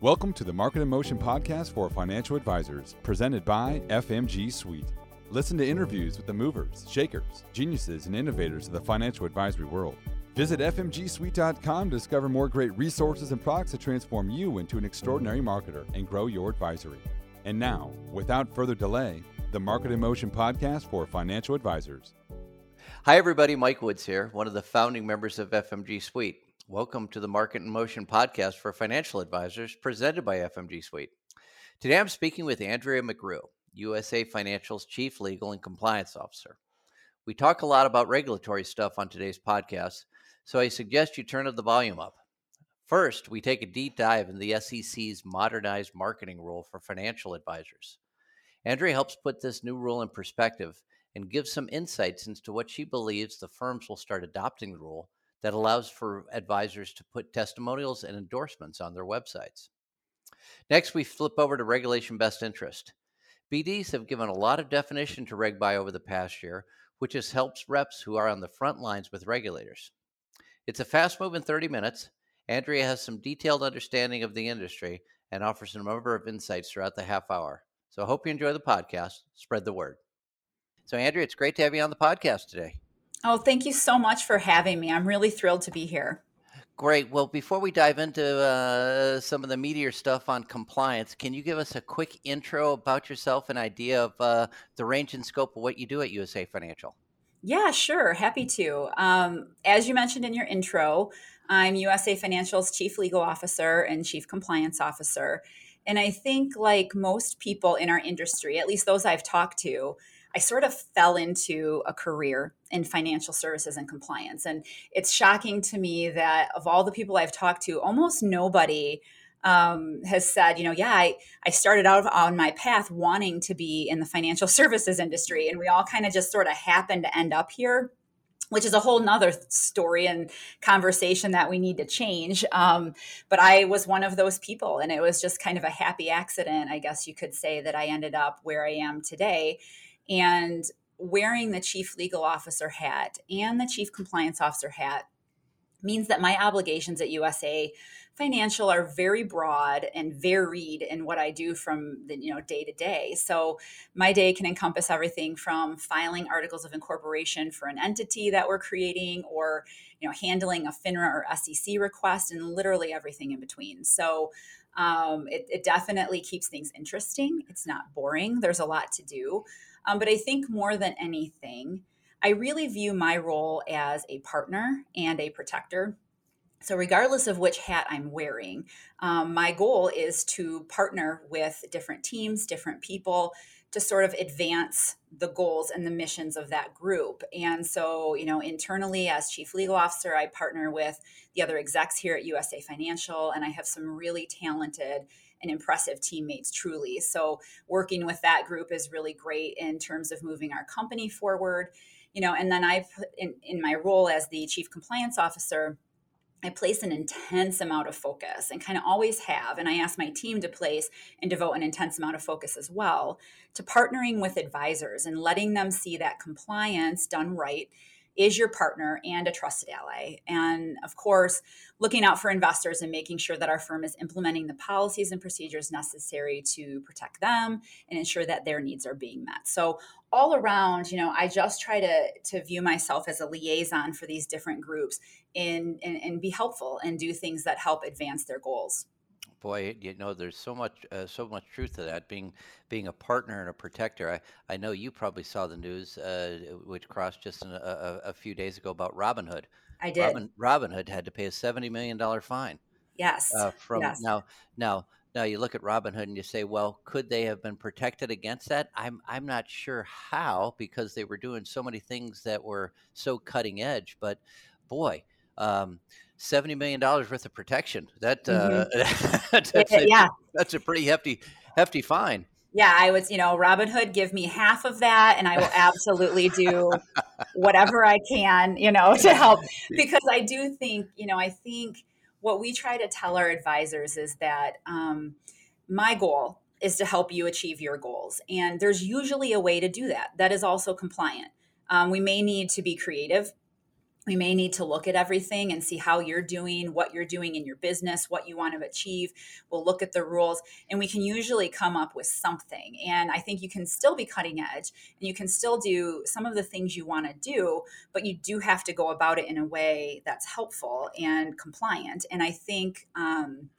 Welcome to the Market in Motion podcast for financial advisors, presented by FMG Suite. Listen to interviews with the movers, shakers, geniuses, and innovators of the financial advisory world. Visit FMGSuite.com to discover more great resources and products to transform you into an extraordinary marketer and grow your advisory. And now, without further delay, the Market in Motion podcast for financial advisors. Hi, everybody. Mike Woods here, one of the founding members of FMG Suite. Welcome to the Market in Motion podcast for financial advisors presented by FMG Suite. Today I'm speaking with Andrea McGrew, USA Financial's Chief Legal and Compliance Officer. We talk a lot about regulatory stuff on today's podcast, so I suggest you turn the volume up. First, we take a deep dive in the SEC's modernized marketing rule for financial advisors. Andrea helps put this new rule in perspective and gives some insights into what she believes the firms will start adopting the rule that allows for advisors to put testimonials and endorsements on their websites. Next, we flip over to regulation best interest. BDs have given a lot of definition to Reg BI over the past year, which has helped reps who are on the front lines with regulators. It's a fast move in 30 minutes. Andrea has some detailed understanding of the industry and offers a number of insights throughout the half hour. So I hope you enjoy the podcast. Spread the word. So, Andrea, it's great to have you on the podcast today. Oh, thank you so much for having me. I'm really thrilled to be here. Great. Well, before we dive into uh, some of the meatier stuff on compliance, can you give us a quick intro about yourself, an idea of uh, the range and scope of what you do at USA Financial? Yeah, sure. Happy to. Um, as you mentioned in your intro, I'm USA Financial's Chief Legal Officer and Chief Compliance Officer. And I think, like most people in our industry, at least those I've talked to, I sort of fell into a career in financial services and compliance. And it's shocking to me that of all the people I've talked to, almost nobody um, has said, you know, yeah, I, I started out on my path wanting to be in the financial services industry. And we all kind of just sort of happened to end up here which is a whole nother story and conversation that we need to change. Um, but I was one of those people, and it was just kind of a happy accident, I guess you could say, that I ended up where I am today. And wearing the chief legal officer hat and the chief compliance officer hat means that my obligations at USA Financial are very broad and varied in what I do from the you know day to day. So my day can encompass everything from filing articles of incorporation for an entity that we're creating or you know handling a FINRA or SEC request and literally everything in between. So um, it, it definitely keeps things interesting. It's not boring. There's a lot to do. Um, but I think more than anything, I really view my role as a partner and a protector. So, regardless of which hat I'm wearing, um, my goal is to partner with different teams, different people to sort of advance the goals and the missions of that group. And so, you know, internally as chief legal officer, I partner with the other execs here at USA Financial, and I have some really talented and impressive teammates truly. So working with that group is really great in terms of moving our company forward. You know, and then I've in, in my role as the chief compliance officer, I place an intense amount of focus and kind of always have. And I ask my team to place and devote an intense amount of focus as well to partnering with advisors and letting them see that compliance done right is your partner and a trusted ally. And of course, looking out for investors and making sure that our firm is implementing the policies and procedures necessary to protect them and ensure that their needs are being met. So all around, you know, I just try to to view myself as a liaison for these different groups and, and, and be helpful and do things that help advance their goals boy, you know, there's so much, uh, so much truth to that. Being, being a partner and a protector. I, I know you probably saw the news, uh, which crossed just a, a, a, few days ago about Robinhood. I did. Robin, Robinhood had to pay a seventy million dollar fine. Yes. Uh, from yes. now, now, now, you look at Robinhood and you say, well, could they have been protected against that? I'm, I'm not sure how because they were doing so many things that were so cutting edge. But boy. Um, seventy million dollars worth of protection. That mm-hmm. uh, that's, a, yeah, that's a pretty hefty hefty fine. Yeah, I was, you know, Robinhood, give me half of that, and I will absolutely do whatever I can, you know, to help. Because I do think, you know, I think what we try to tell our advisors is that um, my goal is to help you achieve your goals, and there's usually a way to do that. That is also compliant. Um, we may need to be creative we may need to look at everything and see how you're doing, what you're doing in your business, what you want to achieve. We'll look at the rules and we can usually come up with something. And I think you can still be cutting edge and you can still do some of the things you want to do, but you do have to go about it in a way that's helpful and compliant. And I think um,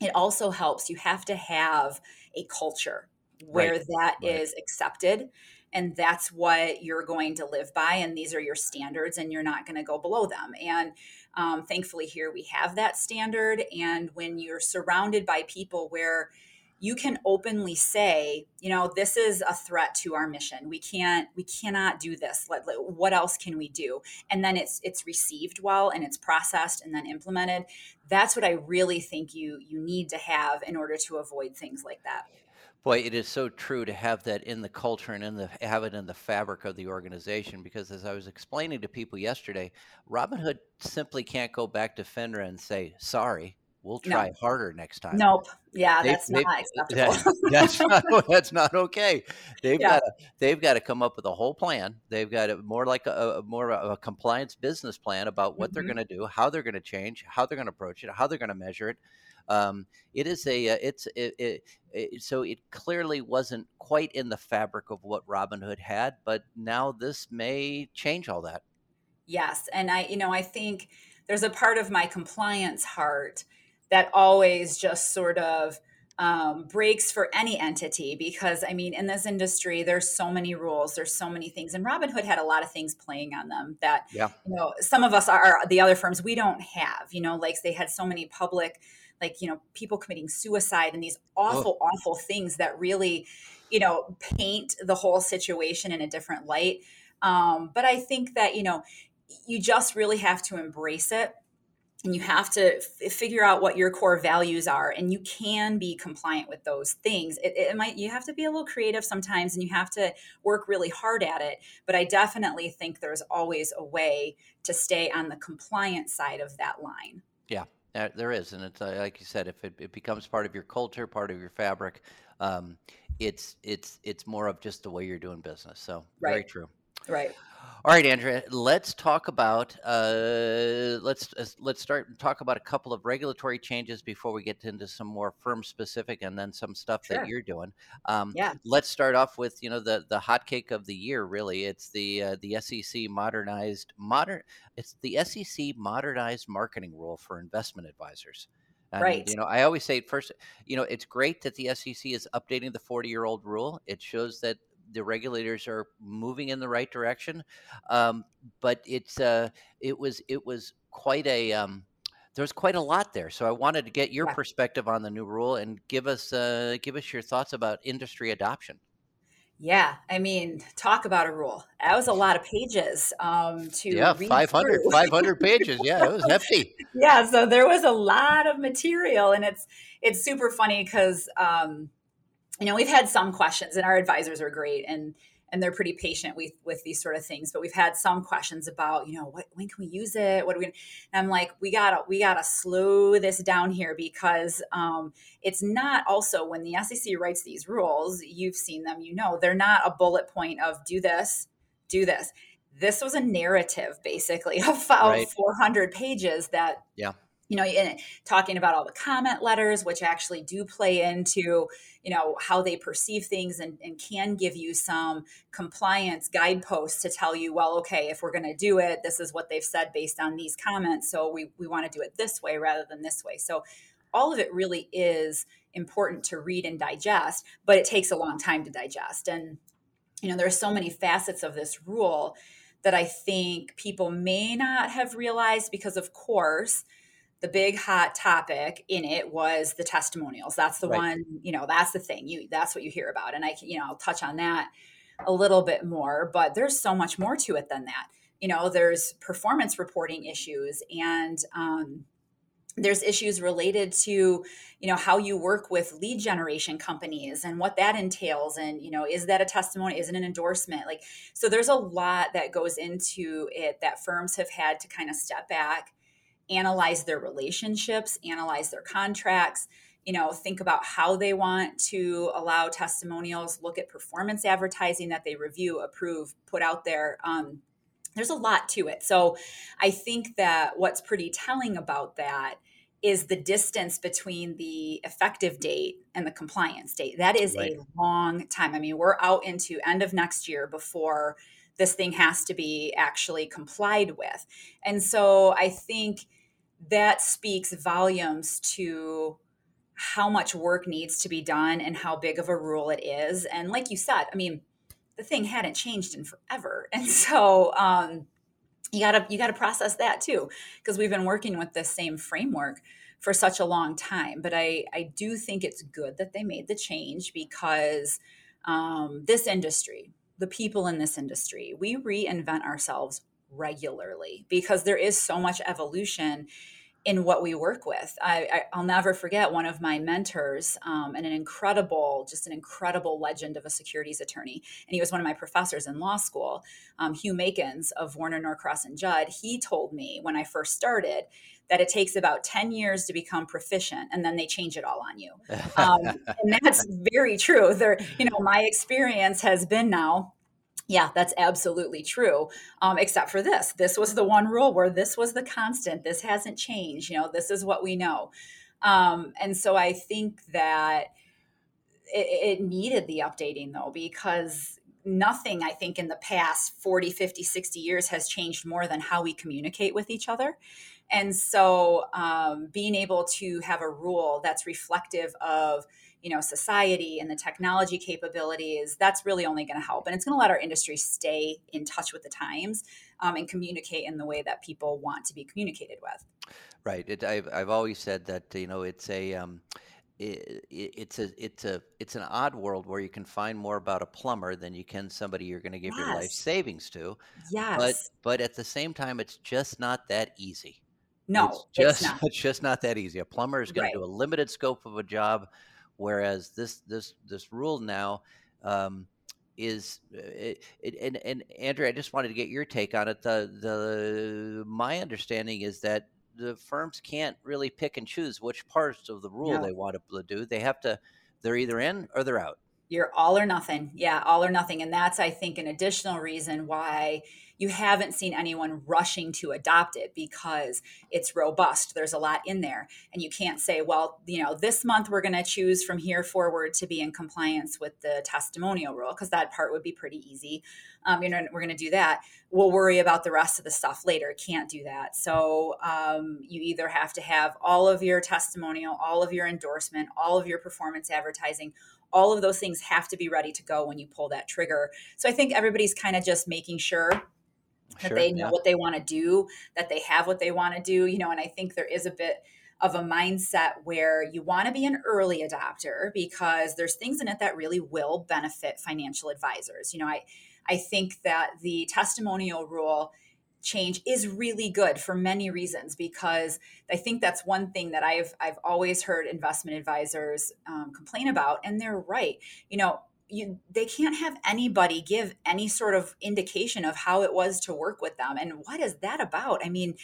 it also helps you have to have a culture where right. that right. is accepted and that's what you're going to live by and these are your standards and you're not going to go below them. And um, thankfully here we have that standard and when you're surrounded by people where you can openly say you know this is a threat to our mission. We can't we cannot do this. What else can we do? And then it's it's received well and it's processed and then implemented. That's what i really think you you need to have in order to avoid things like that Boy, it is so true to have that in the culture and in the have it in the fabric of the organization. Because as I was explaining to people yesterday, Robinhood simply can't go back to FINRA and say, "Sorry, we'll try no. harder next time." Nope. Yeah, they, that's they, not acceptable. That, that's not that's not okay. They've yeah. got to, they've got to come up with a whole plan. They've got a, more like a, a more of a compliance business plan about what mm-hmm. they're going to do, how they're going to change, how they're going to approach it, how they're going to measure it. Um, it is a uh, it's it, it, it, so it clearly wasn't quite in the fabric of what Robinhood had, but now this may change all that. Yes, and I you know I think there's a part of my compliance heart that always just sort of um, breaks for any entity because I mean, in this industry, there's so many rules, there's so many things, and Robinhood had a lot of things playing on them that yeah. you know some of us are the other firms we don't have. You know, like they had so many public like you know people committing suicide and these awful oh. awful things that really you know paint the whole situation in a different light um, but i think that you know you just really have to embrace it and you have to f- figure out what your core values are and you can be compliant with those things it, it, might you have to be a little creative sometimes and you have to work really hard at it but i definitely think there's always a way to stay on the compliant side of that line yeah there is, and it's uh, like you said, if it, it becomes part of your culture, part of your fabric, um, it's it's it's more of just the way you're doing business. So right. very true. Right. All right, Andrea, let's talk about uh, let's uh, let's start and talk about a couple of regulatory changes before we get into some more firm specific and then some stuff that you're doing. Um, Yeah. let's start off with you know the the hot cake of the year. Really, it's the uh, the SEC modernized modern. It's the SEC modernized marketing rule for investment advisors. And Right. you know, I always say first, you know, it's great that the SEC is updating the 40 year old rule. It shows that the regulators are moving in the right direction. Um, but it's uh, it was it was quite a um, there's quite a lot there. So I wanted to get your Yeah. perspective on the new rule and give us uh, give us your thoughts about industry adoption. Yeah. I mean, talk about a rule. That was a lot of pages um, to Yeah, read 500 500 pages. Yeah, it was hefty. yeah. So there was a lot of material, and it's it's super funny because um, you know we've had some questions, and our advisors are great, and and they're pretty patient with with these sort of things. But we've had some questions about you know what when can we use it? What are we? And I'm like, we gotta we gotta slow this down here because um, it's not also when the SEC writes these rules, you've seen them, you know, they're not a bullet point of do this, do this. This was a narrative basically of about Right. 400 pages that Yeah. You know, in talking about all the comment letters, which actually do play into, you know, how they perceive things and, and can give you some compliance guideposts to tell you, well, okay, if we're going to do it, this is what they've said based on these comments. So we, we want to do it this way rather than this way. So all of it really is important to read and digest, but it takes a long time to digest. And, you know, there are so many facets of this rule that I think people may not have realized because, of course, the big hot topic in it was the testimonials. That's the Right. one, you know, that's the thing. You that's what you hear about. And I can, you know, I'll touch on that a little bit more, but there's so much more to it than that. You know, there's performance reporting issues and um there's issues related to you know how you work with lead generation companies and what that entails and you know is that a testimony is it an endorsement like so there's a lot that goes into it that firms have had to kind of step back analyze their relationships analyze their contracts you know think about how they want to allow testimonials look at performance advertising that they review approve put out there um, there's a lot to it. So I think that what's pretty telling about that is the distance between the effective date and the compliance date. That is right. a long time. I mean, we're out into end of next year before this thing has to be actually complied with. And so I think that speaks volumes to how much work needs to be done and how big of a rule it is. And like you said, I mean, the thing hadn't changed in forever. And so um, you gotta you gotta process that too, because we've been working with this same framework for such a long time. But I, I do think it's good that they made the change because um, this industry, the people in this industry, we reinvent ourselves regularly because there is so much evolution in what we work with. I, will never forget one of my mentors um, and an incredible, just an incredible legend of a securities attorney. And he was one of my professors in law school, um, Hugh Makens of Warner Norcross and Judd. He told me when I first started that it takes about 10 years to become proficient and then they change it all on you. Um, and that's very true. There, you know, my experience has been now yeah, that's absolutely true. Um, except for this. This was the one rule where this was the constant. This hasn't changed. You know, this is what we know. Um, and so I think that it, it needed the updating though, because nothing I think in the past 40, 50, 60 years has changed more than how we communicate with each other. And so um, being able to have a rule that's reflective of you know society and the technology capabilities that's really only going to help and it's going to let our industry stay in touch with the times um, and communicate in the way that people want to be communicated with right it, I've, I've always said that you know it's a um, it, it's a it's a it's an odd world where you can find more about a plumber than you can somebody you're going to give yes. your life savings to yes but but at the same time it's just not that easy no it's just it's, not. it's just not that easy a plumber is going right. to do a limited scope of a job whereas this this this rule now um, is uh, it, it, and and Andrea, I just wanted to get your take on it. The the my understanding is that the firms can't really pick and choose which parts of the rule no. they want to do. They have to they're either in or they're out. You're all or nothing. Yeah, all or nothing. And that's, I think, an additional reason why you haven't seen anyone rushing to adopt it because it's robust. There's a lot in there. And you can't say, well, you know, this month we're going to choose from here forward to be in compliance with the testimonial rule, because that part would be pretty easy. Um, you know, we're going to do that. We'll worry about the rest of the stuff later. Can't do that. So um, you either have to have all of your testimonial, all of your endorsement, all of your performance advertising, all of those things have to be ready to go when you pull that trigger. So I think everybody's kind of just making sure that sure, they know yeah. what they want to do, that they have what they want to do, you know, and I think there is a bit of a mindset where you want to be an early adopter because there's things in it that really will benefit financial advisors. You know, I I think that the testimonial rule change is really good for many reasons because I think that's one thing that I've I've always heard investment advisors um, complain about, and they're right. You know, you they can't have anybody give any sort of indication of how it was to work with them, and what is that about? I mean,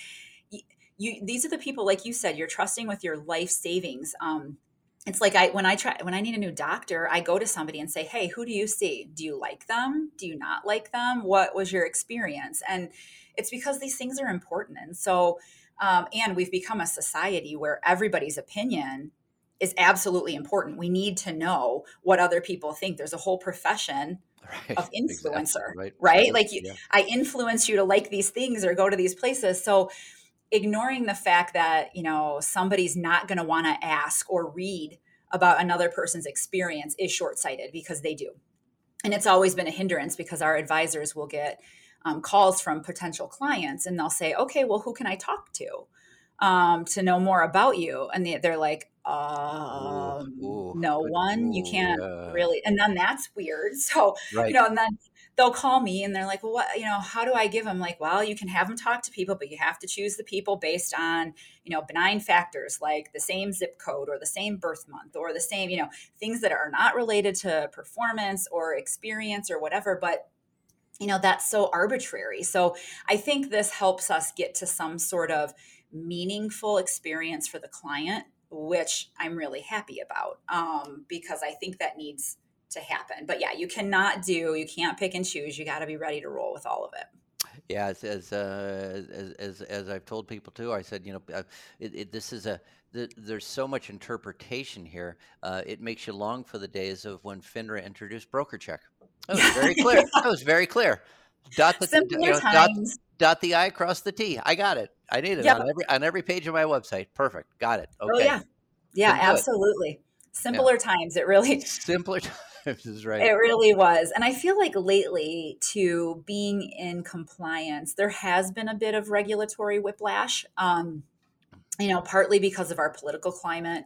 you, these are the people like you said you're trusting with your life savings. Um, it's like I when I try when I need a new doctor, I go to somebody and say, "Hey, who do you see? Do you like them? Do you not like them? What was your experience?" And it's because these things are important. And so, um, and we've become a society where everybody's opinion is absolutely important. We need to know what other people think. There's a whole profession right. of influencer, exactly. right? right? Like you, yeah. I influence you to like these things or go to these places. So ignoring the fact that, you know, somebody's not going to want to ask or read about another person's experience is short-sighted because they do. And it's always been a hindrance because our advisors will get um, calls from potential clients and they'll say, okay, well, who can I talk to um, to know more about you? And they, are like, um, ooh, ooh, no one, ooh, you can't yeah. really. And then that's weird. So, right. you know, and then they'll call me and they're like, well, what, you know, how do I give them? Like, well, you can have them talk to people, but you have to choose the people based on, you know, benign factors like the same zip code or the same birth month or the same, you know, things that are not related to performance or experience or whatever, but you know that's so arbitrary so i think this helps us get to some sort of meaningful experience for the client which i'm really happy about um, because i think that needs to happen but yeah you cannot do you can't pick and choose you got to be ready to roll with all of it Yeah, as as, uh, as as as I've told people too, I said, you know, uh, it, it, this is a th- there's so much interpretation here. Uh, it makes you long for the days of when FINRA introduced BrokerCheck. That was very clear. That was very clear. Dot the Simpler you know, dot, dot the i, cross the t. I got it. I need it Yep. on every on every page of my website. Perfect. Got it. Okay. Oh yeah. Yeah, absolutely. Simpler times. It really Simpler times is right. It really was. And I feel like lately, to being in compliance, there has been a bit of regulatory whiplash. Um, you know, partly because of our political climate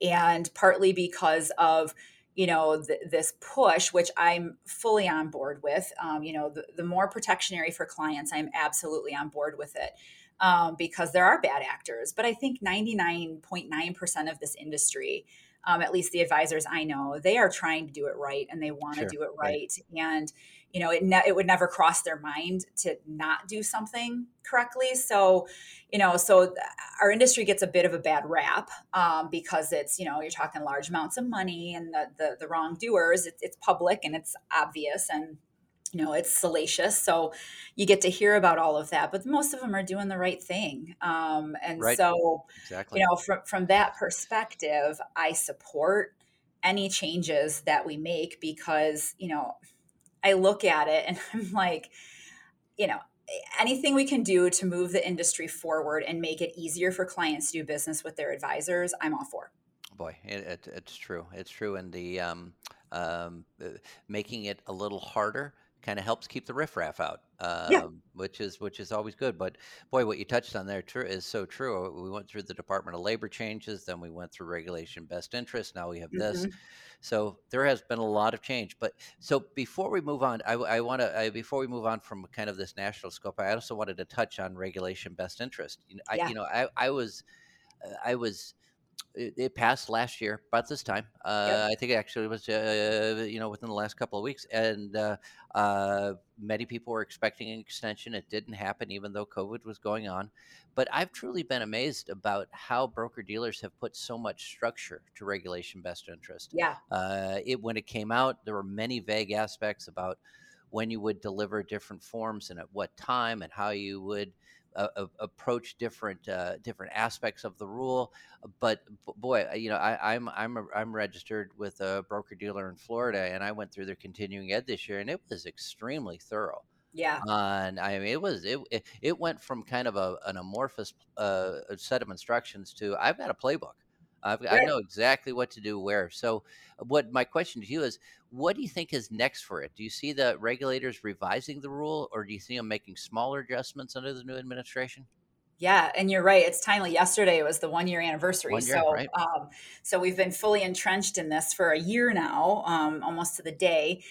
and partly because of, you know, th- this push, which I'm fully on board with. Um, you know, the, the more protectionary for clients, I'm absolutely on board with it. Um, because there are bad actors, but I think 99.9% of this industry um, at least the advisors I know, they are trying to do it right and they want Sure, to do it right. right. And you know, it ne- it would never cross their mind to not do something correctly. So, you know, so our industry gets a bit of a bad rap um, because it's you know you're talking large amounts of money and the the, the wrongdoers. It's, it's public and it's obvious and you know it's salacious so you get to hear about all of that but most of them are doing the right thing um, and Right. so exactly. you know from from that perspective i support any changes that we make because you know i look at it and i'm like you know anything we can do to move the industry forward and make it easier for clients to do business with their advisors i'm all for Boy, it, it, it's true. It's true, and the um, um, uh, making it a little harder kind of helps keep the riffraff out, um, Yeah. which is which is always good. But boy, what you touched on there true is so true. We went through the Department of Labor changes, then we went through regulation best interest. Now we have this. Mhm. So there has been a lot of change. But so before we move on, I, want to I, before we move on from kind of this national scope, I also wanted to touch on regulation best interest. You know, I, you know, I, I was uh, I was it, it passed last year about this time. Uh, I think it actually was, uh, you know, within the last couple of weeks. And uh, uh, many people were expecting an extension. It didn't happen, even though COVID was going on. But I've truly been amazed about how broker dealers have put so much structure to regulation best interest. yeah Uh, it when it came out, there were many vague aspects about when you would deliver different forms and at what time and how you would uh, approach different uh, different aspects of the rule. But boy, uh, you know, I, I'm I'm a, I'm registered with a broker dealer in Florida, and I went through their continuing ed this year, and it was extremely thorough. yeah And I mean, it was it it, it went from kind of a, an amorphous uh, set of instructions to I've got a playbook. I've, I know exactly what to do where. So, what my question to you is, what do you think is next for it? Do you see the regulators revising the rule, or do you see them making smaller adjustments under the new administration? Yeah, and you're right. It's timely. Yesterday was the one year anniversary. One year, so, right. um, so we've been fully entrenched in this for a year now, um, almost to the day.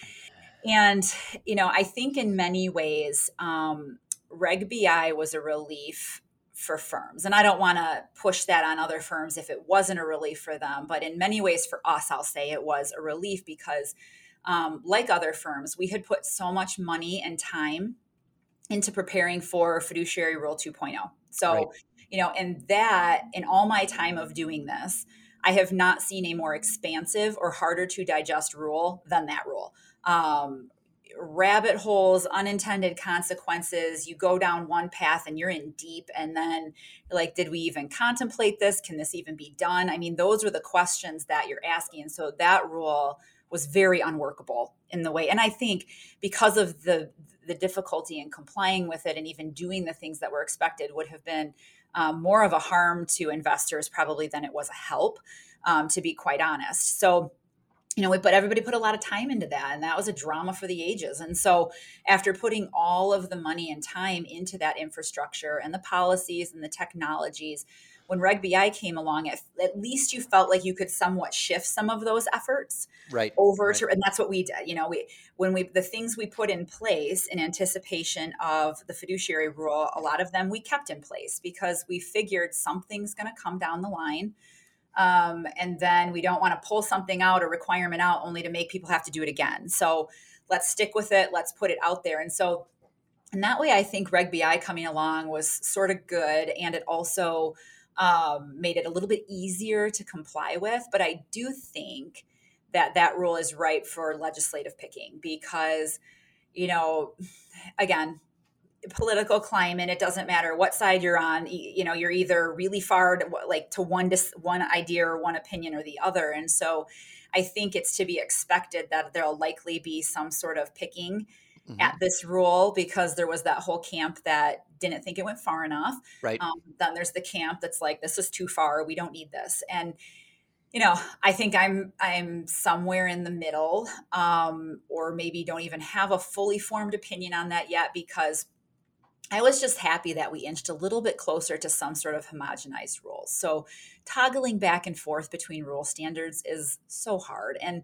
And you know, I think in many ways, um, Reg BI was a relief for firms, and I don't want to push that on other firms if it wasn't a relief for them. But in many ways, for us, I'll say it was a relief because, um, like other firms, we had put so much money and time into preparing for fiduciary rule 2.0 so Right. you know and that in all my time of doing this i have not seen a more expansive or harder to digest rule than that rule um, rabbit holes unintended consequences. You go down one path and you're in deep and then like did we even contemplate this? Can this even be done? I mean those were the questions that you're asking and so that rule was very unworkable in the way. And i think because of the the difficulty in complying with it and even doing the things that were expected would have been um, more of a harm to investors probably than it was a help um, to be quite honest. So you know but everybody put a lot of time into that and that was a drama for the ages and so after putting all of the money and time into that infrastructure and the policies and the technologies when reg bi came along at, at least you felt like you could somewhat shift some of those efforts Right. over right. to and that's what we did you know we when we the things we put in place in anticipation of the fiduciary rule a lot of them we kept in place because we figured something's going to come down the line um, and then we don't want to pull something out or requirement out only to make people have to do it again. So let's stick with it let's put it out there. And so and that way i think reg bi coming along was sort of good and it also um, made it a little bit easier to comply with but i do think that that rule is ripe for legislative picking because you know again political climate it doesn't matter what side you're on you know you're either really far to, like to one dis- one idea or one opinion or the other. And so i think it's to be expected that there'll likely be some sort of picking mm-hmm. at this rule because there was that whole camp that didn't think it went far enough. Right. Um, then there's the camp that's like this is too far. We don't need this. And you know i think i'm i'm somewhere in the middle um, or maybe don't even have a fully formed opinion on that yet because i was just happy that we inched a little bit closer to some sort of homogenized rules. So toggling back and forth between rule standards is so hard. And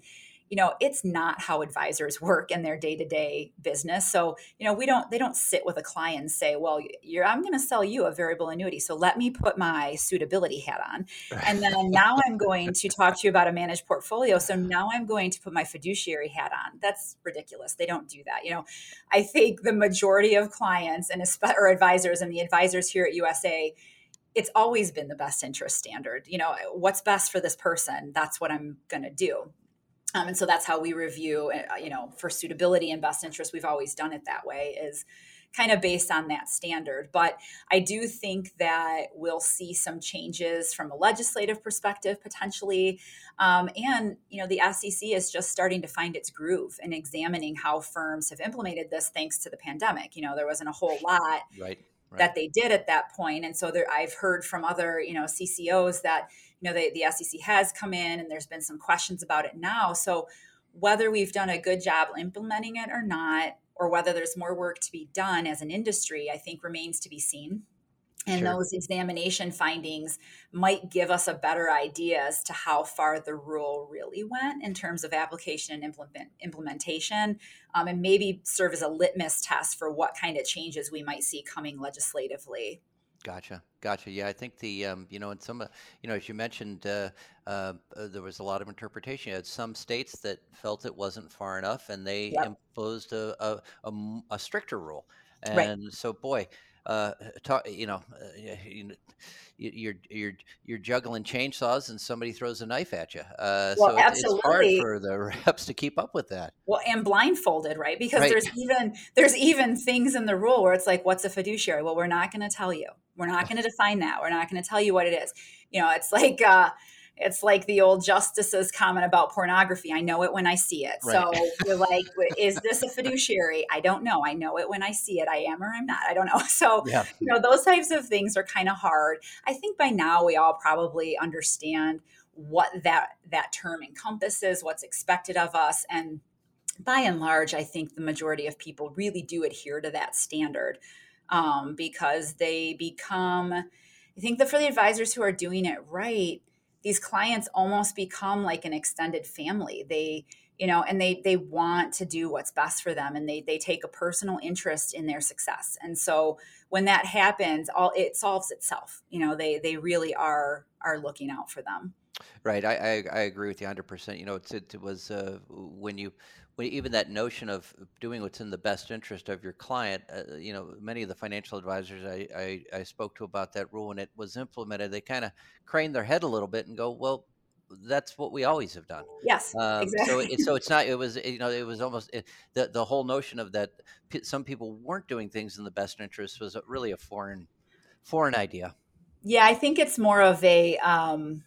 you know it's not how advisors work in their day-to-day business. So you know we don't they don't sit with a client and say well you're i'm going to sell you a variable annuity so let me put my suitability hat on. And then now i'm going to talk to you about a managed portfolio so now i'm going to put my fiduciary hat on. That's ridiculous. They don't do that you know. I think the majority of clients and or advisors and the advisors here at usa it's always been the best interest standard. You know what's best for this person? That's what i'm going to do um, and so that's how we review, uh, you know, for suitability and best interest. We've always done it that way, is kind of based on that standard. But I do think that we'll see some changes from a legislative perspective potentially. Um, and, you know, the SEC is just starting to find its groove and examining how firms have implemented this thanks to the pandemic. You know, there wasn't a whole lot. Right. Right. that they did at that point. And so there, I've heard from other, you know, CCOs that know, the, the SEC has come in and there's been some questions about it now. So whether we've done a good job implementing it or not, or whether there's more work to be done as an industry, I think remains to be seen. And sure. those examination findings might give us a better idea as to how far the rule really went in terms of application and implement, implementation, um, and maybe serve as a litmus test for what kind of changes we might see coming legislatively. Gotcha, gotcha. Yeah, I think the um, you know, in some, uh, you know, as you mentioned, uh, uh, uh, there was a lot of interpretation. You had some states that felt it wasn't far enough, and they Yep. imposed a stricter rule. Right. And so, boy, uh, talk, you know, uh, you, you're you're you're juggling chainsaws and somebody throws a knife at you. Uh, well, so it, it's hard for the reps to keep up with that. Well, and blindfolded, right? Because right. there's even there's even things in the rule where it's like, what's a fiduciary? Well, we're not going to tell you. We're not going to define that. We're not going to tell you what it is. You know, it's like. Uh, it's like the old justice's comment about pornography. I know it when I see it. Right. So you're like, is this a fiduciary? I don't know. I know it when I see it. I am or I'm not. I don't know. So, yeah. you know, those types of things are kind of hard. I think by now we all probably understand what that that term encompasses, what's expected of us. And by and large, I think the majority of people really do adhere to that standard um, because they become, I think that for the advisors who are doing it right, these clients almost become like an extended family. They you know and they they want to do what's best for them and they they take a personal interest in their success. And so when that happens all it solves itself. You know they they really are are looking out for them. Right. I i, I agree with you 100% you know it, it was uh, when you even that notion of doing what's in the best interest of your client, uh, you know, many of the financial advisors I, I, I spoke to about that rule when it was implemented, they kind of craned their head a little bit and go, well, that's what we always have done. Yes, um, exactly. So, it, so it's not. It was you know it was almost it, the the whole notion of that some people weren't doing things in the best interest was really a foreign foreign idea. Yeah, I think it's more of a um,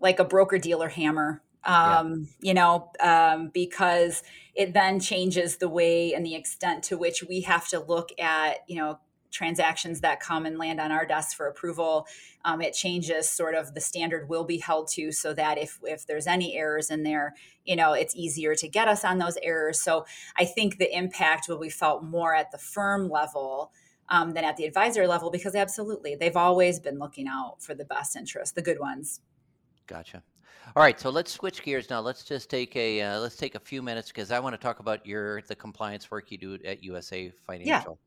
like a broker dealer hammer um, yeah. you know, um, because it then changes the way and the extent to which we have to look at, you know, transactions that come and land on our desk for approval. Um, it changes sort of the standard will be held to so that if if there's any errors in there, you know, it's easier to get us on those errors. So I think the impact will be felt more at the firm level. Um, than at the advisor level because absolutely they've always been looking out for the best interest the good ones gotcha all right, so let's switch gears now. Let's just take a uh, let's take a few minutes because I want to talk about your the compliance work you do at USA Financial.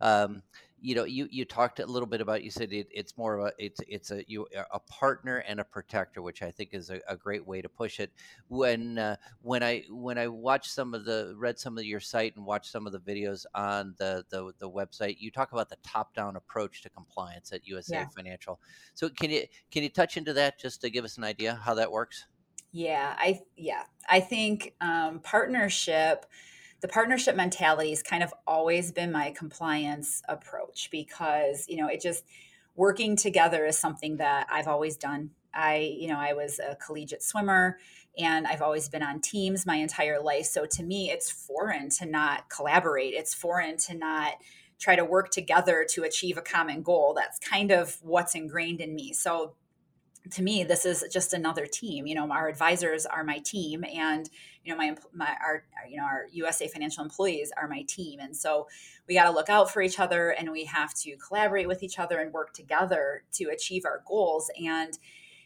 Yeah. Um, you know, you you talked a little bit about. You said it, it's more of a it's it's a you a partner and a protector, which I think is a, a great way to push it. When uh, when I when I watched some of the read some of your site and watched some of the videos on the the, the website, you talk about the top down approach to compliance at USA yeah. Financial. So can you can you touch into that just to give us an idea how that works? Yeah, I yeah I think um, partnership the partnership mentality has kind of always been my compliance approach because, you know, it just working together is something that I've always done. I, you know, I was a collegiate swimmer and I've always been on teams my entire life. So to me, it's foreign to not collaborate. It's foreign to not try to work together to achieve a common goal. That's kind of what's ingrained in me. So to me this is just another team you know our advisors are my team and you know my, my our you know our usa financial employees are my team. And so we got to look out for each other and we have to collaborate with each other and work together to achieve our goals. And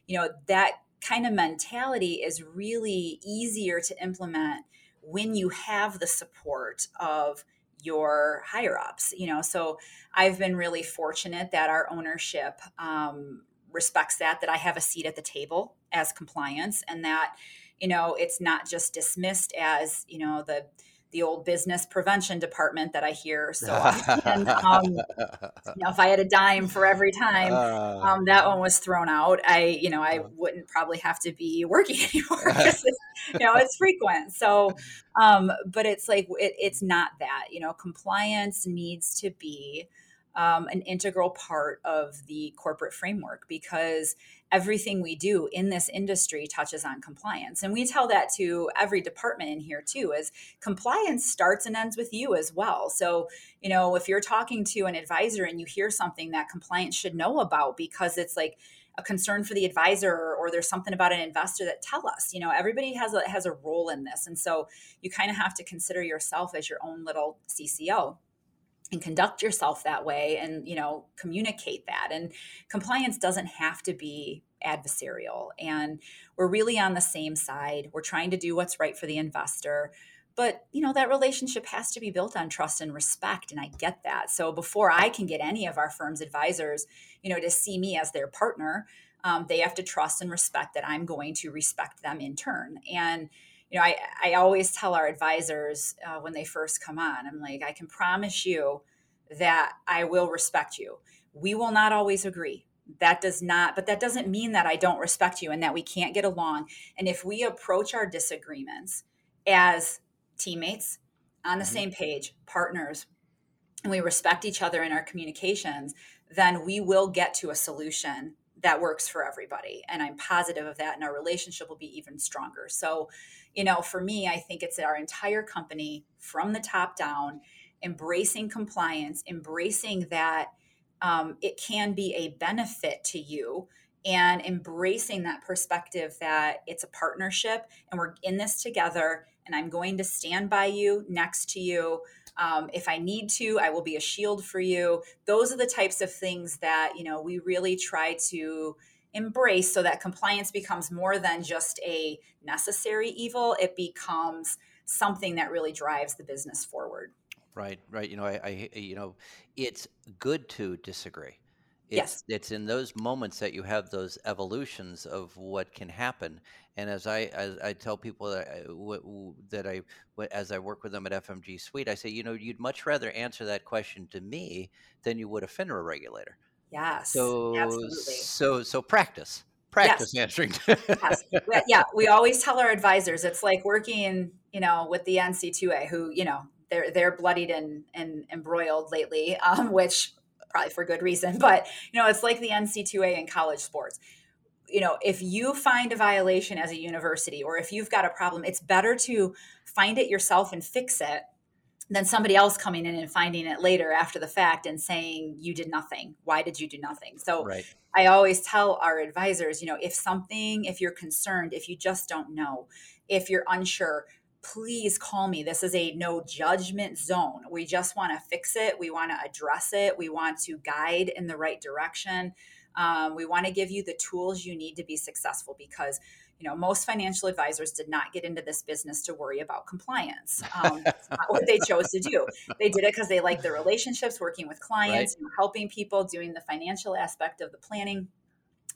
you know that kind of mentality is really easier to implement when you have the support of your higher ups you know? So i've been really fortunate that our ownership um, respects that that I have a seat at the table as compliance and that you know it's not just dismissed as you know the the old business prevention department that I hear so often. um, you know, if I had a dime for every time uh. um, that one was thrown out, I, you know, I uh. wouldn't probably have to be working anymore. you know, it's frequent. So, um, but it's like it, it's not that. You know, compliance needs to be um, an integral part of the corporate framework because everything we do in this industry touches on compliance. And we tell that to every department in here too is compliance starts and ends with you as well. So you know if you're talking to an advisor and you hear something that compliance should know about because it's like a concern for the advisor or there's something about an investor that tell us you know everybody has a has a role in this. And so you kind of have to consider yourself as your own little cco and conduct yourself that way and you know communicate that. And compliance doesn't have to be adversarial. And we're really on the same side. We're trying to do what's right for the investor. But you know that relationship has to be built on trust and respect and i get that. So before i can get any of our firm's advisors you know to see me as their partner um, they have to trust and respect that i'm going to respect them in turn. And you know, I, I always tell our advisors uh, when they first come on, I'm like, I can promise you that I will respect you. We will not always agree. That does not, but that doesn't mean that I don't respect you and that we can't get along. And if we approach our disagreements as teammates on the mm-hmm. same page, partners, and we respect each other in our communications, then we will get to a solution that works for everybody. And I'm positive of that. And our relationship will be even stronger. So, you know, for me, I think it's our entire company from the top down, embracing compliance, embracing that um, it can be a benefit to you and embracing that perspective that it's a partnership and we're in this together and I'm going to stand by you, next to you. Um, if I need to, I will be a shield for you. Those are the types of things that, you know, we really try to embrace so that compliance becomes more than just a necessary evil. It becomes something that really drives the business forward. Right, right. You know, I, I you know, it's good to disagree. It's, yes. It's in those moments that you have those evolutions of what can happen. And as I as I tell people that I, w- that I as I work with them at FMG Suite, I say, you know, you'd much rather answer that question to me than you would a FINRA regulator. Yes. So absolutely. so so practice practice yes. answering. yes. Yeah, we always tell our advisors it's like working, you know, with the NCAA, who you know they're they're bloodied and and embroiled lately, um, which probably for good reason. But you know, it's like the NCAA in college sports. You know, if you find a violation as a university, or if you've got a problem, it's better to find it yourself and fix it than somebody else coming in and finding it later after the fact and saying you did nothing why did you do nothing so right. i always tell our advisors you know if something if you're concerned if you just don't know if you're unsure please call me this is a no judgment zone we just want to fix it we want to address it we want to guide in the right direction um, we want to give you the tools you need to be successful because you know, most financial advisors did not get into this business to worry about compliance. Um, that's not what they chose to do. They did it because they like the relationships, working with clients, right. you know, helping people, doing the financial aspect of the planning.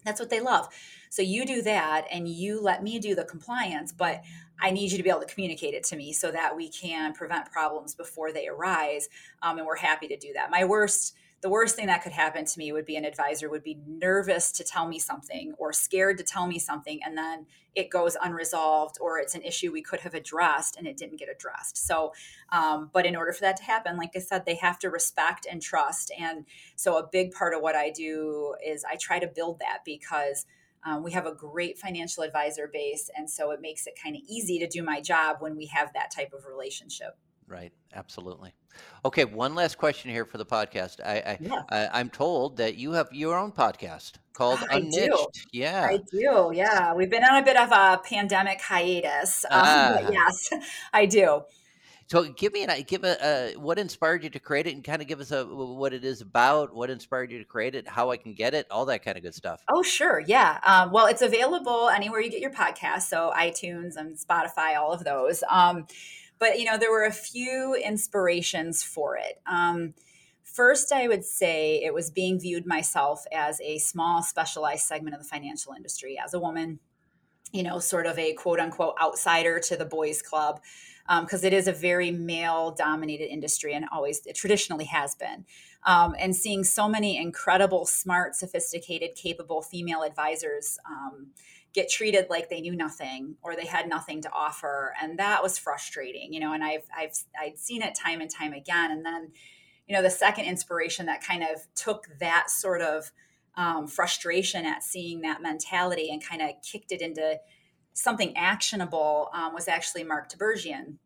That's what they love. So you do that and you let me do the compliance, but I need you to be able to communicate it to me so that we can prevent problems before they arise. Um, and we're happy to do that. My worst the worst thing that could happen to me would be an advisor would be nervous to tell me something or scared to tell me something and then it goes unresolved or it's an issue we could have addressed and it didn't get addressed. So um, but in order for that to happen like i said they have to respect and trust. And so a big part of what i do is i try to build that because um, we have a great financial advisor base. And so it makes it kind of easy to do my job when we have that type of relationship Right. Absolutely. Okay. One last question here for the podcast. I, I, yeah. I am told that you have your own podcast called I Unniched. Do. Yeah. I do. Yeah. We've been on a bit of a pandemic hiatus. Um, ah. yes, I do. So give me an give a, what inspired you to create it, and kind of give us a what it is about, what inspired you to create it, how I can get it, all that kind of good stuff. Oh, sure, yeah. Um, well, it's available anywhere you get your podcast, so iTunes and Spotify, all of those. Um, but you know there were a few inspirations for it. Um, first i would say it was being viewed myself as a small specialized segment of the financial industry. As a woman you know sort of a quote unquote outsider to the boys club because um, it is a very male dominated industry and always it traditionally has been. Um, and seeing so many incredible smart sophisticated capable female advisors um, get treated like they knew nothing or they had nothing to offer and that was frustrating you know and i've i've i'd seen it time and time again. And then you know the second inspiration that kind of took that sort of um, frustration at seeing that mentality and kind of kicked it into something actionable um, was actually mark tibergien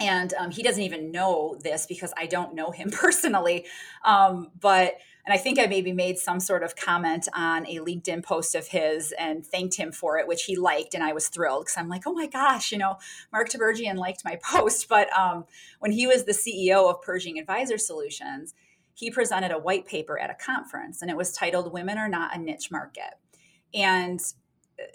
and um, he doesn't even know this because i don't know him personally um, but and I think I maybe made some sort of comment on a LinkedIn post of his and thanked him for it, which he liked. And I was thrilled because I'm like, oh my gosh, you know, Mark Tibergien liked my post. But um, when he was the CEO of Pershing Advisor Solutions, he presented a white paper at a conference and it was titled Women Are Not a Niche Market. And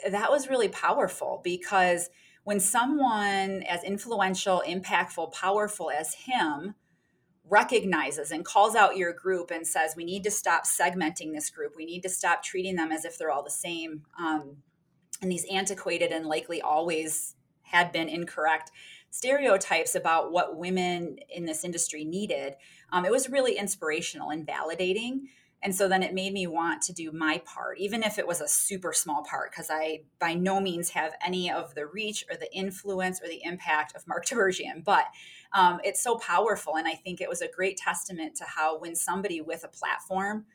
that was really powerful because when someone as influential, impactful, powerful as him, recognizes and calls out your group and says, we need to stop segmenting this group. We need to stop treating them as if they're all the same. Um, and these antiquated and likely always had been incorrect stereotypes about what women in this industry needed. Um, it was really inspirational and validating. And so then it made me want to do my part, even if it was a super small part, because I by no means have any of the reach or the influence or the impact of Mark Tibergien. But um, it's so powerful. And I think it was a great testament to how when somebody with a platform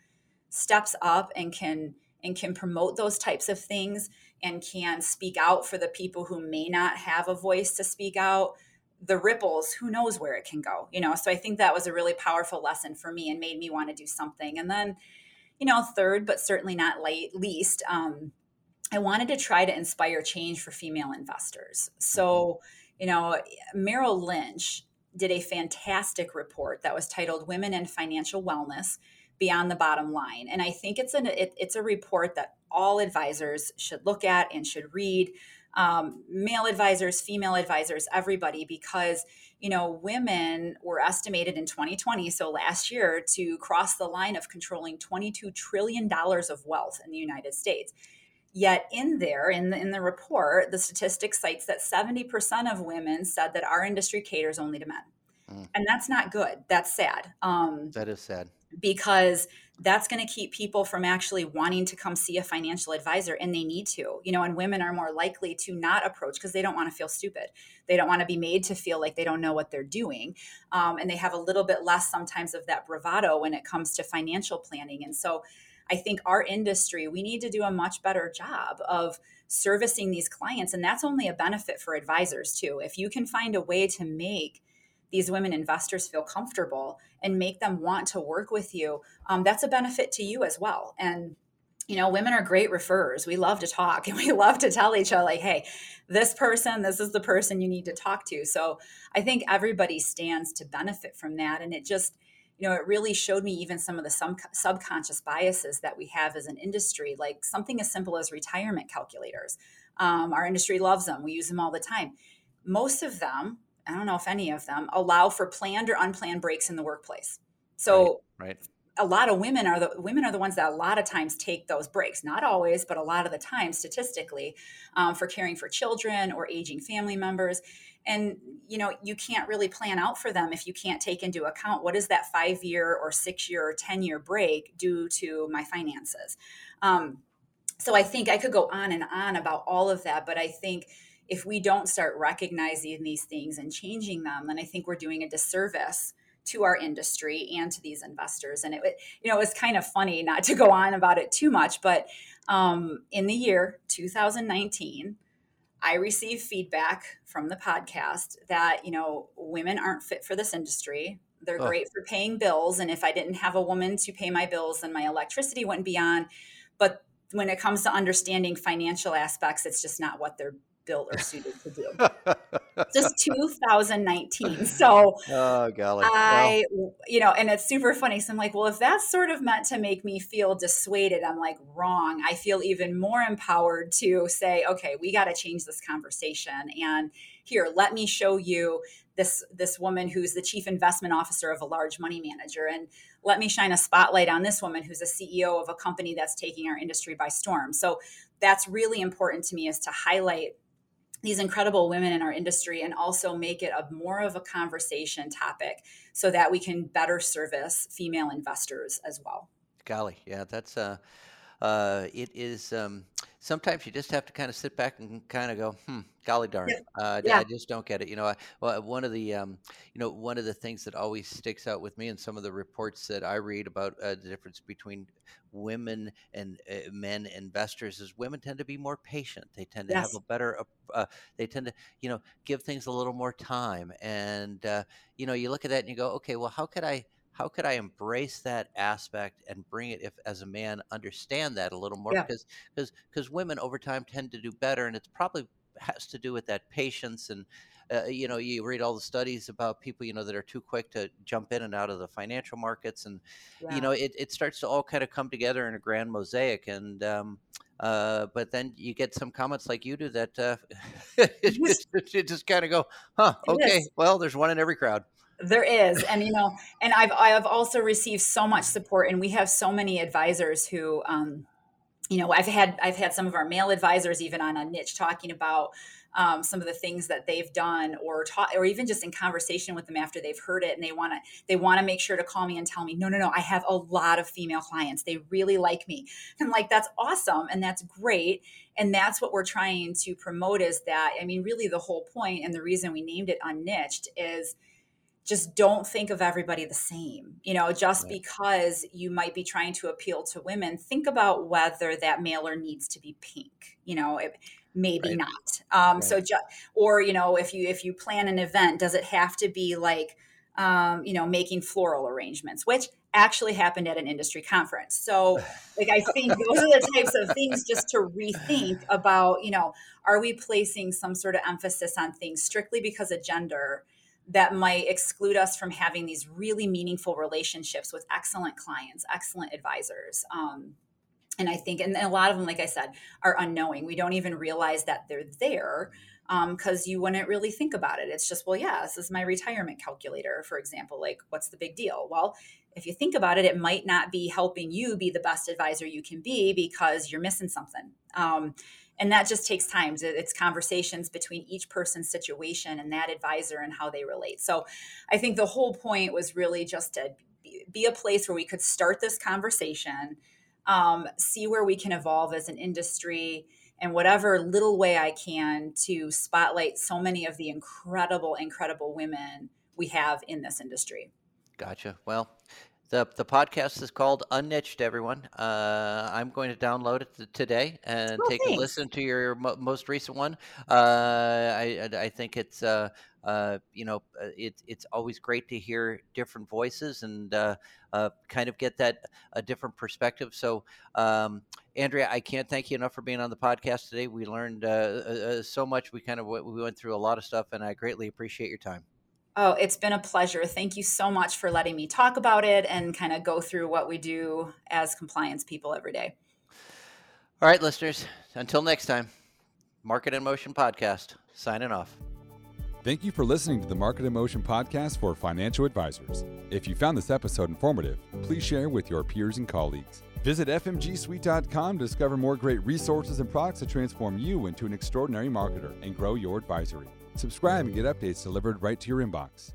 steps up and can and can promote those types of things and can speak out for the people who may not have a voice to speak out the ripples who knows where it can go you know so i think that was a really powerful lesson for me and made me want to do something and then you know third but certainly not late, least um, i wanted to try to inspire change for female investors so you know, Merrill Lynch did a fantastic report that was titled Women and Financial Wellness Beyond the Bottom Line. And I think it's an it, it's a report that all advisors should look at and should read. Um, male advisors, female advisors, everybody, because you know women were estimated in 2020, so last year, to cross the line of controlling 22 trillion dollars of wealth in the United States. Yet in there, in the, in the report, the statistic cites that 70% of women said that our industry caters only to men. Mm. And that's not good. That's sad. Um, that is sad. Because that's going to keep people from actually wanting to come see a financial advisor and they need to you know and women are more likely to not approach because they don't want to feel stupid they don't want to be made to feel like they don't know what they're doing um, and they have a little bit less sometimes of that bravado when it comes to financial planning and so I think our industry, we need to do a much better job of servicing these clients. And that's only a benefit for advisors, too. If you can find a way to make these women investors feel comfortable and make them want to work with you, um, that's a benefit to you as well. And you know, women are great referrers. We love to talk and we love to tell each other, like, hey, this person, this is the person you need to talk to. So I think everybody stands to benefit from that. And it just, you know, it really showed me even some of the sub- subconscious biases that we have as an industry, like something as simple as retirement calculators. Um, our industry loves them, we use them all the time. Most of them, I don't know if any of them, allow for planned or unplanned breaks in the workplace. So, right. right. a lot of women are the women are the ones that a lot of times take those breaks not always but a lot of the time statistically um, for caring for children or aging family members and you know you can't really plan out for them if you can't take into account what is that five year or six year or ten year break due to my finances um, so i think i could go on and on about all of that but i think if we don't start recognizing these things and changing them then i think we're doing a disservice to our industry and to these investors. And it, you know, it was kind of funny not to go on about it too much, but um, in the year 2019, I received feedback from the podcast that, you know, women aren't fit for this industry. They're oh. great for paying bills. And if I didn't have a woman to pay my bills, then my electricity wouldn't be on. But when it comes to understanding financial aspects, it's just not what they're built or suited to do. Just 2019. So, oh golly, I, you know, and it's super funny. So I'm like, well, if that's sort of meant to make me feel dissuaded, I'm like, wrong. I feel even more empowered to say, okay, we got to change this conversation. And here, let me show you this this woman who's the chief investment officer of a large money manager and let me shine a spotlight on this woman who's a CEO of a company that's taking our industry by storm. So that's really important to me is to highlight these incredible women in our industry and also make it a more of a conversation topic so that we can better service female investors as well. Golly, yeah, that's uh, uh, it is. Um, sometimes you just have to kind of sit back and kind of go, hmm, golly darn, uh, yeah. I just don't get it. You know, I, well, one of the, um, you know, one of the things that always sticks out with me in some of the reports that I read about uh, the difference between women and uh, men investors is women tend to be more patient. They tend to yes. have a better, uh, they tend to, you know, give things a little more time. And, uh, you know, you look at that and you go, okay, well, how could I, how could I embrace that aspect and bring it if as a man understand that a little more yeah. because because because women over time tend to do better and it's probably has to do with that patience and uh, you know you read all the studies about people you know that are too quick to jump in and out of the financial markets and yeah. you know it, it starts to all kind of come together in a grand mosaic and um, uh, but then you get some comments like you do that uh, it, just, just kind of go huh okay well there's one in every crowd there is, and you know, and I've I've also received so much support, and we have so many advisors who, um, you know, I've had I've had some of our male advisors even on a niche talking about um, some of the things that they've done, or taught, or even just in conversation with them after they've heard it, and they want to they want to make sure to call me and tell me, no, no, no, I have a lot of female clients. They really like me. I'm like, that's awesome, and that's great, and that's what we're trying to promote. Is that I mean, really, the whole point and the reason we named it unniched is just don't think of everybody the same. You know, just right. because you might be trying to appeal to women, think about whether that mailer needs to be pink. You know, it, maybe right. not. Um, right. So, ju- or you know, if you if you plan an event, does it have to be like, um, you know, making floral arrangements, which actually happened at an industry conference. So, like, I think those are the types of things just to rethink about. You know, are we placing some sort of emphasis on things strictly because of gender? That might exclude us from having these really meaningful relationships with excellent clients, excellent advisors. Um, and I think, and a lot of them, like I said, are unknowing. We don't even realize that they're there because um, you wouldn't really think about it. It's just, well, yeah, this is my retirement calculator, for example. Like, what's the big deal? Well, if you think about it, it might not be helping you be the best advisor you can be because you're missing something. Um, and that just takes time. It's conversations between each person's situation and that advisor and how they relate. So i think the whole point was really just to be a place where we could start this conversation um, see where we can evolve as an industry and whatever little way i can to spotlight so many of the incredible incredible women we have in this industry. Gotcha. Well the, the podcast is called Unniched, everyone. Uh, I'm going to download it today and oh, take thanks. a listen to your mo- most recent one. Uh, I, I think it's, uh, uh you know, uh, it, it's always great to hear different voices and uh, kind of get that a different perspective. So, um, Andrea, I can't thank you enough for being on the podcast today. We learned so much. We kind of we went through a lot of stuff, and I greatly appreciate your time. Oh, it's been a pleasure. Thank you so much for letting me talk about it and kind of go through what we do as compliance people every day. All right, listeners, until next time, Market in Motion Podcast, signing off. Thank you for listening to the Market in Motion podcast for financial advisors. If you found this episode informative, please share with your peers and colleagues. Visit fmgsuite.com to discover more great resources and products to transform you into an extraordinary marketer and grow your advisory. Subscribe and get updates delivered right to your inbox.